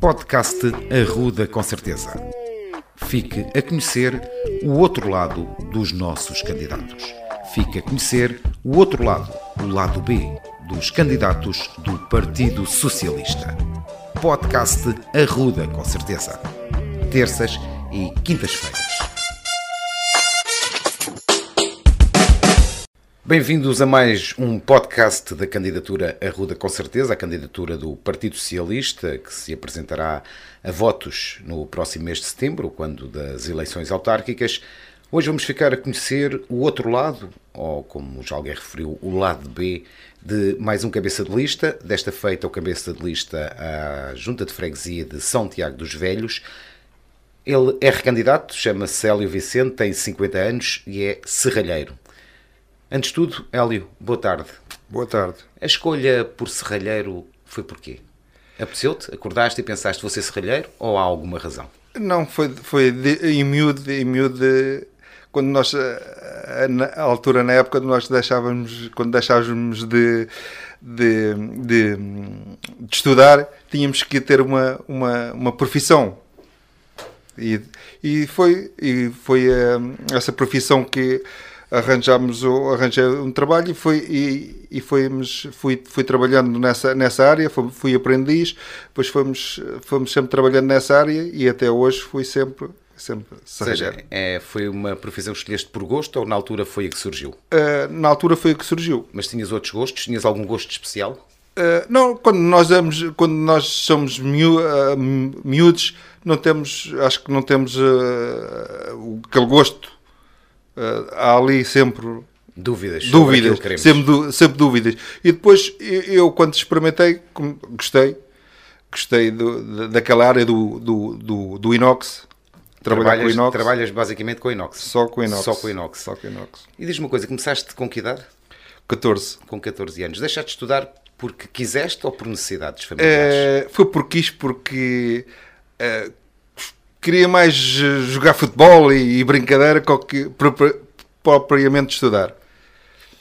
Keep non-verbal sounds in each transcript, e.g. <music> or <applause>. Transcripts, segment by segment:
Podcast Arruda com certeza. Fique a conhecer o outro lado dos nossos candidatos. Fique a conhecer o outro lado, o lado B, dos candidatos do Partido Socialista. Podcast Arruda com certeza. Terças e quintas-feiras. Bem-vindos a mais um podcast da candidatura Arruda com certeza, a candidatura do Partido Socialista, que se apresentará a votos no próximo mês de setembro, quando das eleições autárquicas. Hoje vamos ficar a conhecer o outro lado, ou como já alguém referiu, o lado B de mais um cabeça de lista, desta feita o cabeça de lista à Junta de Freguesia de São Tiago dos Velhos. Ele é recandidato, chama-se Célio Vicente, tem 50 anos e é serralheiro. Antes de tudo, Hélio, boa tarde. Boa tarde. A escolha por serralheiro foi porquê? Apeteceu-te? Acordaste e pensaste vou ser serralheiro ou há alguma razão? Não, foi, foi de, em miúdo, em miúdo quando nós, a, altura, na época, nós deixávamos, quando deixávamos de, de, de, de estudar, tínhamos que ter uma, uma, uma profissão. E, e foi, e foi essa profissão que arranjámos o, arranjei um trabalho e, foi, e, e fomos, fui, fui trabalhando nessa, nessa área, fui, fui aprendiz, depois fomos, fomos sempre trabalhando nessa área e até hoje fui sempre sempre Ou seja, é, foi uma profissão que escolheste por gosto ou na altura foi a que surgiu? Uh, na altura foi a que surgiu. Mas tinhas outros gostos? Tinhas algum gosto especial? Uh, não, quando nós, damos, quando nós somos miú, uh, miúdos, não temos, acho que não temos aquele gosto há ali sempre dúvidas, dúvidas sempre, sempre dúvidas. E depois eu, quando experimentei, gostei, gostei do, daquela área do, do, do, do inox. Trabalhar trabalhas, com inox. Trabalhas basicamente com inox. Só com inox. Só com inox. Só com inox. E diz-me uma coisa, começaste com que idade? 14. Com 14 anos. Deixaste de estudar porque quiseste ou por necessidades familiares? É, foi por quis, porque é, queria mais jogar futebol e, e brincadeira que propriamente estudar.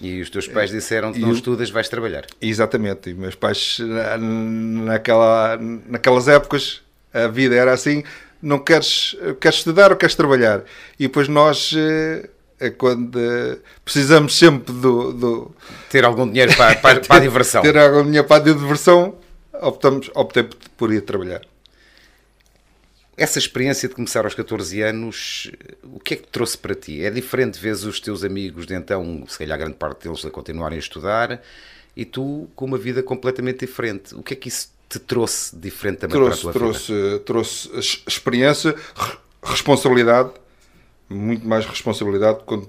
E os teus pais disseram que não estudas, vais trabalhar. Exatamente. E meus pais, naquela, naquelas épocas, a vida era assim: não queres, queres estudar ou queres trabalhar? E depois nós, é quando precisamos sempre do, do. ter algum dinheiro para, para, <laughs> para a diversão. ter algum dinheiro para a diversão, optamos, optei por ir trabalhar. Essa experiência de começar aos 14 anos, o que é que trouxe para ti? É diferente ver os teus amigos de então, se calhar grande parte deles a continuarem a estudar, e tu com uma vida completamente diferente. O que é que isso te trouxe diferente também trouxe, para a tua trouxe, vida? Trouxe experiência, responsabilidade, muito mais responsabilidade com,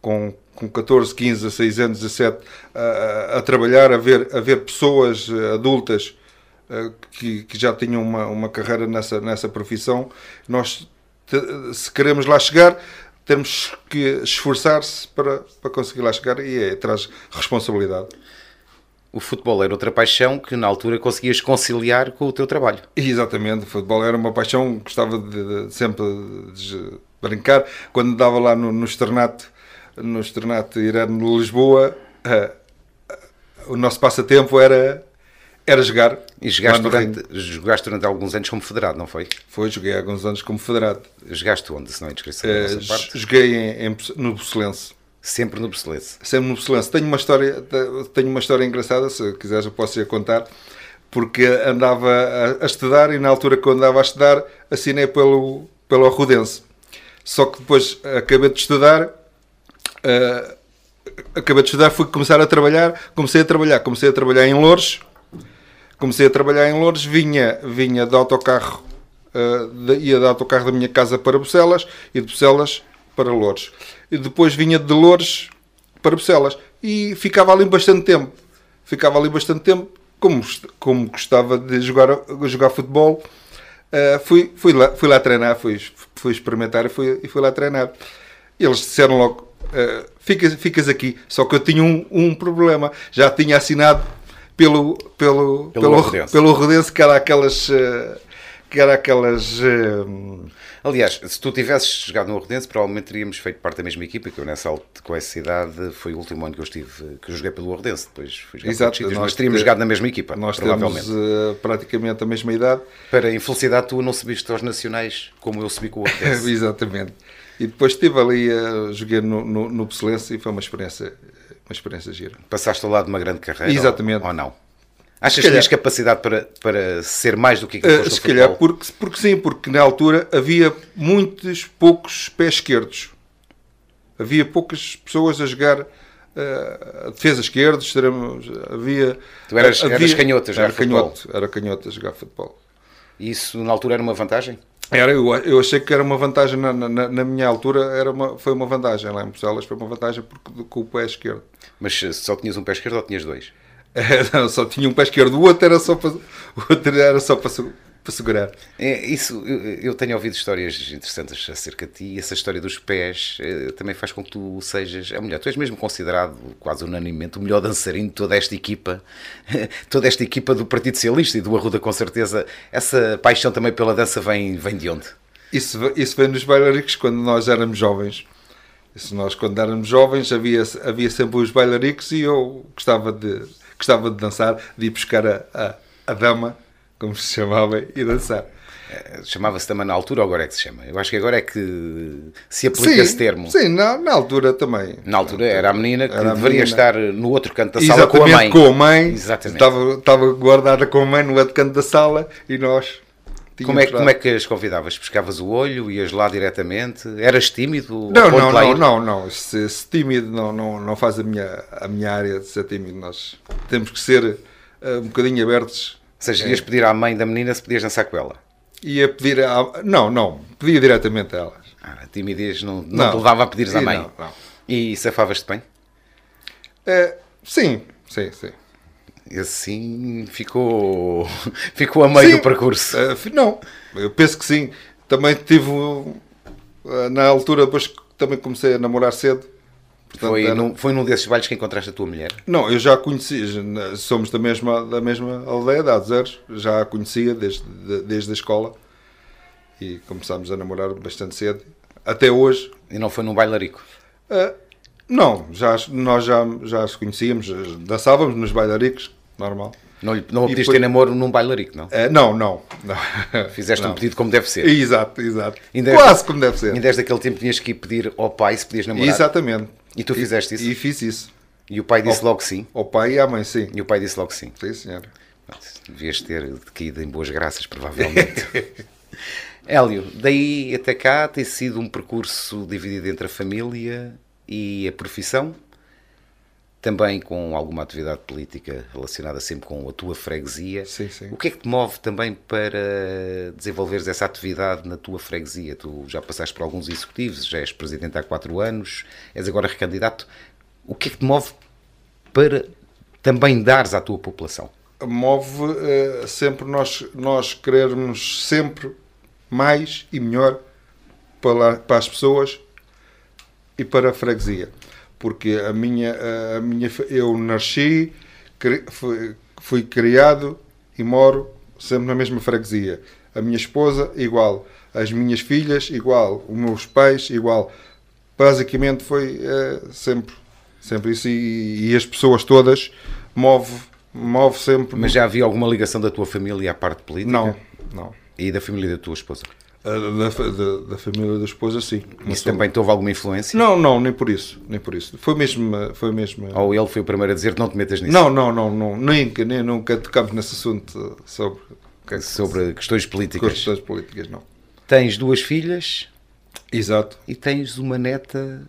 com, com 14, 15, 16 anos, 17, a, a trabalhar, a ver, a ver pessoas adultas eh, que, que, já tinham uma, uma carreira nessa, nessa profissão, nós, te, se queremos lá chegar, temos que esforçar-se para, para conseguir lá chegar e é, traz responsabilidade. O futebol era outra paixão que na altura conseguias conciliar com o teu trabalho. Exatamente, o futebol era uma paixão, gostava de, de sempre de brincar. Quando dava lá no, no externato, no externato Irano de Lisboa, uh, o nosso passatempo era era jogar. E jogaste durante, jogaste durante alguns anos como federado, não foi? Foi, joguei alguns anos como federado. Jogaste onde, se não é inscrição uh, Joguei em, em, no Bucelense. Sempre no Bucelense? Sempre no Bucelense. Tenho uma história, tenho uma história engraçada, se quiseres eu posso ir contar, porque andava a, a, estudar e na altura que eu andava a estudar assinei pelo, pelo Arrudense. Só que depois acabei de estudar, uh, acabei de estudar, fui começar a trabalhar, comecei a trabalhar, comecei a trabalhar em Louros, comecei a trabalhar em Lourdes, vinha, vinha de autocarro, uh, de, ia de autocarro da minha casa para Bucelas e de Bucelas para Lourdes. E depois vinha de Lourdes para Bucelas e ficava ali bastante tempo. Ficava ali bastante tempo, como, como gostava de jogar, jogar futebol. Uh, fui, fui, lá, fui lá treinar, fui, fui experimentar e fui, e fui lá treinar. Eles disseram logo: uh, ficas, ficas aqui. Só que eu tinha um, um problema. Já tinha assinado pelo, pelo, pelo, pelo, pelo Rodense, que era aquelas, uh, que era aquelas. Uh, Aliás, se tu tivesses jogado no Ordense, provavelmente teríamos feito parte da mesma equipa, que eu nessa com essa idade foi o último ano que eu estive, que eu joguei pelo Ordense, depois fui jogar Exato, nós, nós teríamos jogado na mesma equipa, nós provavelmente. Temos, uh, praticamente a mesma idade. Para infelicidade tu não subiste aos nacionais como eu subi com o Ordense. <laughs> Exatamente. E depois estive ali, uh, joguei no, no, no e foi uma experiência, uma experiência gira. Passaste ao lado de uma grande carreira? Exatamente. Ou, ou não? Achas que tinhas capacidade para, para ser mais do que aquilo que uh, Se calhar, porque, porque sim, porque na altura havia muitos poucos pés esquerdos. Havia poucas pessoas a jogar uh, a defesa esquerda, havia... Tu eras, havia, eras canhota já era canhoto, era canhoto a jogar futebol. E isso na altura era uma vantagem? Era, eu, eu achei que era uma vantagem na, na, na minha altura, era uma, foi uma vantagem lá em Bruxelas, foi uma vantagem porque, com o pé esquerdo. Mas só tinhas um pé esquerdo ou tinhas dois? <laughs> Não, só tinha um pé esquerdo, o outro era só para, o outro era só para, para segurar. É, isso, eu, eu, tenho ouvido histórias interessantes acerca de ti e essa história dos pés é, também faz com que tu sejas a mulher. Tu és mesmo considerado, quase unanimemente, o melhor dançarino de toda esta equipa, <laughs> toda esta equipa do Partido Socialista e do Arruda, com certeza. Essa paixão também pela dança vem, vem de onde? Isso, isso vem nos bailaricos quando nós éramos jovens. Isso nós, quando éramos jovens, havia, havia sempre os bailaricos e eu gostava de gostava de dançar, de ir buscar a, a, a dama, como se chamava, e dançar. Eh, chamava-se também na altura ou agora é que se chama? Eu acho que agora é que se aplica sim, esse termo. Sim, na, na, altura também. Na altura era a menina que deveria menina. estar no outro canto da sala com a mãe. com a mãe. Exatamente. Estava, estava guardada com a mãe no outro canto da sala e nós como é, como é que as convidavas? Pescavas o olho, ias lá diretamente? Eras tímido? Não, não, não, não, não. Esse, esse, tímido não, não, não faz a minha, a minha área de ser tímido. Nós temos que ser uh, um bocadinho abertos. Ou seja, ias é. pedir à mãe da menina se podias dançar com ela? Ia pedir a... Não, não. Pedia diretamente a elas. Ah, a timidez não, não, não. te levava a pedir à mãe? Não, não. E safavas-te bem? É, sim, sim, sim assim ficou, <laughs> ficou a meio sim, do percurso. Uh, não, eu penso que sim. Também tive, uh, na altura, depois também comecei a namorar cedo. Portanto, foi, era... num, foi num desses bailes que encontraste a tua mulher? Não, eu já a conheci, somos da mesma, da mesma aldeia, de Azeres, já a conhecia desde, desde a escola e começámos a namorar bastante cedo, até hoje. E não foi num bailarico? Uh, não, já, nós já, já se conhecíamos, dançávamos nos bailaricos, normal. Não, não pediste depois... namoro num bailarico, não? É, não, não, <laughs> não. Fizeste não. um pedido como deve ser. Exato, exato. Ainda Quase como deve ser. E desde aquele tempo tinhas que ir pedir ao pai se podias namorar. Exatamente. E tu fizeste isso? E fiz isso. E o pai disse ao, logo sim? Ao pai e à mãe, sim. E o pai disse logo sim? Sim, senhor. Devias ter caído em boas graças, provavelmente. <laughs> Hélio, daí até cá tem sido um percurso dividido entre a família e a profissão? Também com alguma atividade política relacionada sempre com a tua freguesia. Sim, sim. O que é que te move também para desenvolveres essa atividade na tua freguesia? Tu já passaste por alguns executivos, já és presidente há quatro anos, és agora recandidato. O que é que te move para também dares à tua população? Move uh, sempre nós, nós querermos sempre mais e melhor para, para as pessoas e para a freguesia porque a minha, a minha eu nasci, fui, fui criado e moro sempre na mesma freguesia. A minha esposa, igual. As minhas filhas, igual. Os meus pais, igual. Basicamente foi é, sempre, sempre isso. E, e, as pessoas todas move, move sempre. Mas já havia alguma ligação da tua família à parte política? Não, não. E da família da tua esposa? Da, da, da, família da esposa, sim. Isso também teve alguma influência? Não, não, nem por isso. Nem por isso. Foi mesmo. Foi mesmo Ou ele foi o primeiro a dizer não te metas nisso? Não, não, não. não nem, nem nunca tocamos nesse assunto sobre. É sobre questões políticas. Questões políticas, não. Tens duas filhas. Exato. E tens uma neta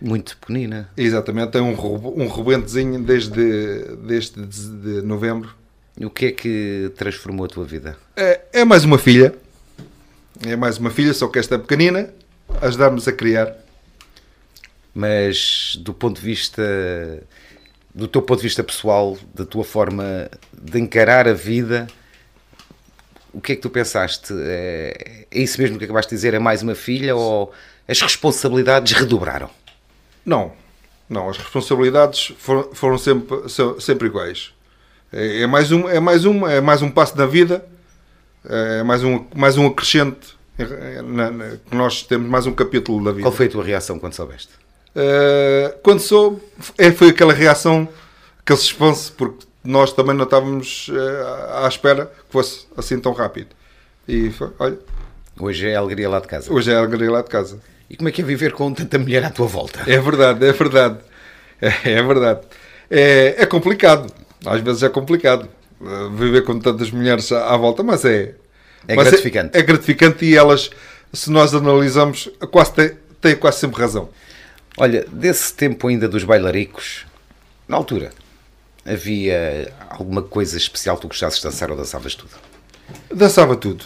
muito pequenina. Exatamente. Tem um, um rebentezinho desde, desde de novembro. E o que é que transformou a tua vida? É, é mais uma filha é mais uma filha, só que esta é pequenina, ajudar-nos a criar. Mas do ponto de vista do teu ponto de vista pessoal, da tua forma de encarar a vida, o que é que tu pensaste? É, é isso mesmo que acabaste de dizer? É mais uma filha ou as responsabilidades redobraram? Não, não, as responsabilidades foram, foram sempre, sempre iguais. É, é, mais um, é, mais um, é mais um passo da vida É mais um, mais um acrescente. Na, na, nós temos mais um capítulo da vida. Qual foi a tua reação quando soubeste? Uh, quando soube, é, foi aquela reação, aquele suspense, porque nós também não estávamos uh, à espera que fosse assim tão rápido. E foi, olha. Hoje é a alegria lá de casa. Hoje é a alegria lá de casa. E como é que é viver com tanta mulher à tua volta? É verdade, é verdade. <laughs> É, é verdade. É, é, complicado. Às vezes é complicado viver com tantas mulheres à, à volta, mas é. É mas gratificante. É, é, gratificante e elas, se nós analisamos, quase têm, têm quase sempre razão. Olha, desse tempo ainda dos bailaricos, na altura, havia alguma coisa especial que tu gostasses de dançar ou dançavas tudo? Dançava tudo.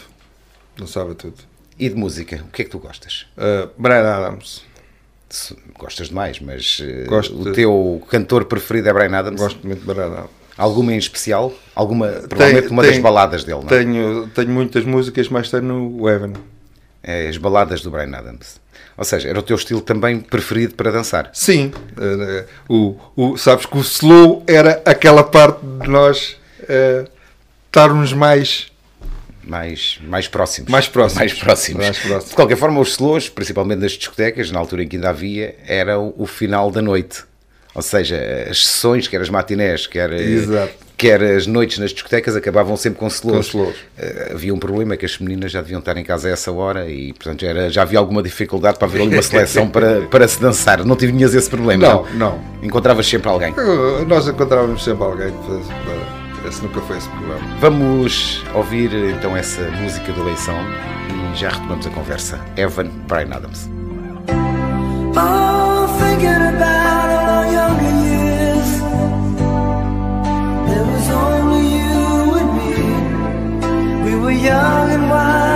Dançava tudo. E de música, o que é que tu gostas? Uh, Brian Adams. Gostas demais, mas uh, Gosto o teu cantor preferido é Brian Adams? Gosto muito de Brian Adams. Alguma em especial? Alguma, provavelmente uma das baladas dele, não é? Tenho, tenho muitas músicas, mas tenho o Evan. É, as baladas do Brian Adams. Ou seja, era o teu estilo também preferido para dançar? Sim. Uh, o, o, sabes que o slow era aquela parte de nós uh, estarmos mais mais, mais próximos. Mais próximos. Mais próximos. Mais próximos. De qualquer forma, os slows, principalmente nas discotecas, na altura em que ainda havia, era o, o final da noite. Ou seja, as sessões, quer as matinés, quer, Exato. quer as noites nas discotecas, acabavam sempre com slows. Uh, havia um problema que as meninas já deviam estar em casa a essa hora e, portanto, era, já havia alguma dificuldade para haver ali uma <laughs> seleção para, para se dançar. Não tinhas esse problema? Não, não. Encontravas sempre alguém? Uh, nós encontrávamos sempre alguém para, esse nunca foi esse problema. Vamos ouvir então essa música da eleição e já retomamos a conversa. Evan Brian Adams. Oh, young and wild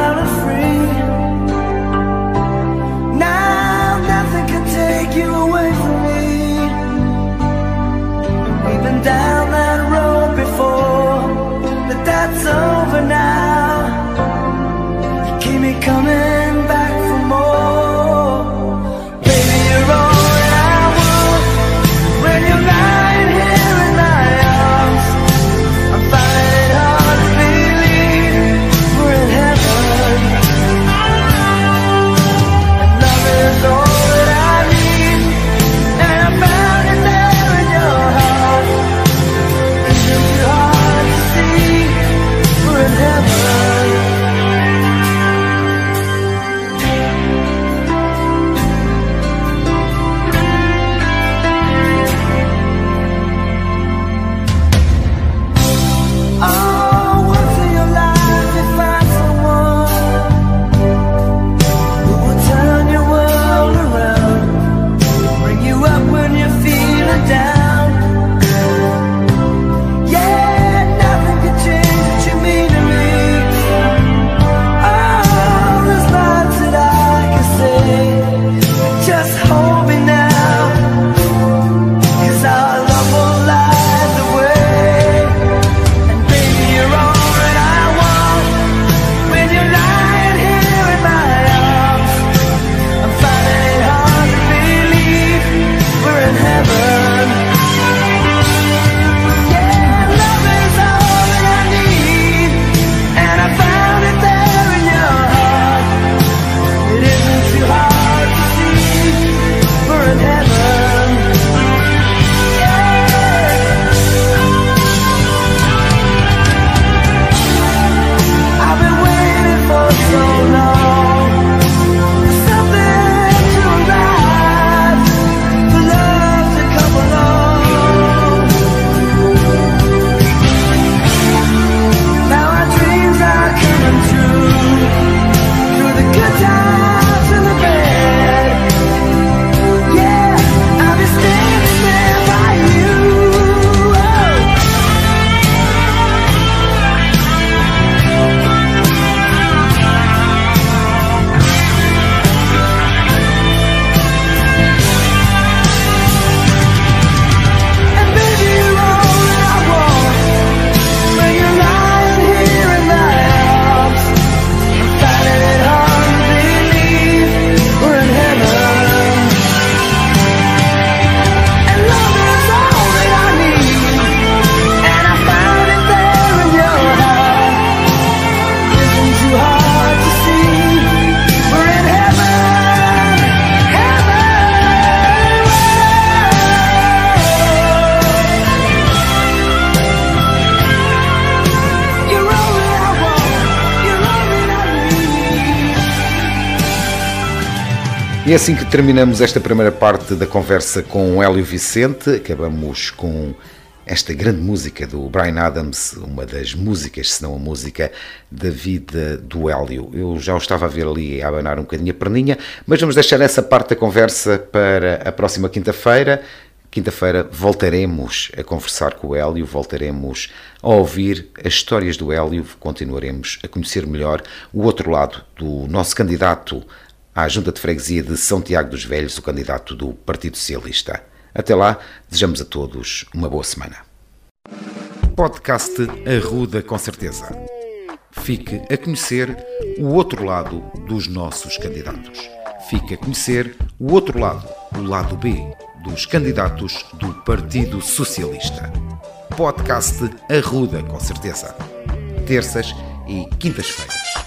E é assim que terminamos esta primeira parte da conversa com o Hélio Vicente. Acabamos com esta grande música do Brian Adams, uma das músicas, se não a música da vida do Hélio. Eu já o estava a ver ali a abanar um bocadinho a perninha, mas vamos deixar essa parte da conversa para a próxima quinta-feira. Quinta-feira voltaremos a conversar com o Hélio, voltaremos a ouvir as histórias do Hélio, continuaremos a conhecer melhor o outro lado do nosso candidato à Junta de Freguesia de São Tiago dos Velhos, o candidato do Partido Socialista. Até lá, desejamos a todos uma boa semana. Podcast Arruda com certeza. Fique a conhecer o outro lado dos nossos candidatos. Fique a conhecer o outro lado, o lado B, dos candidatos do Partido Socialista. Podcast Arruda com certeza. Terças e quintas-feiras.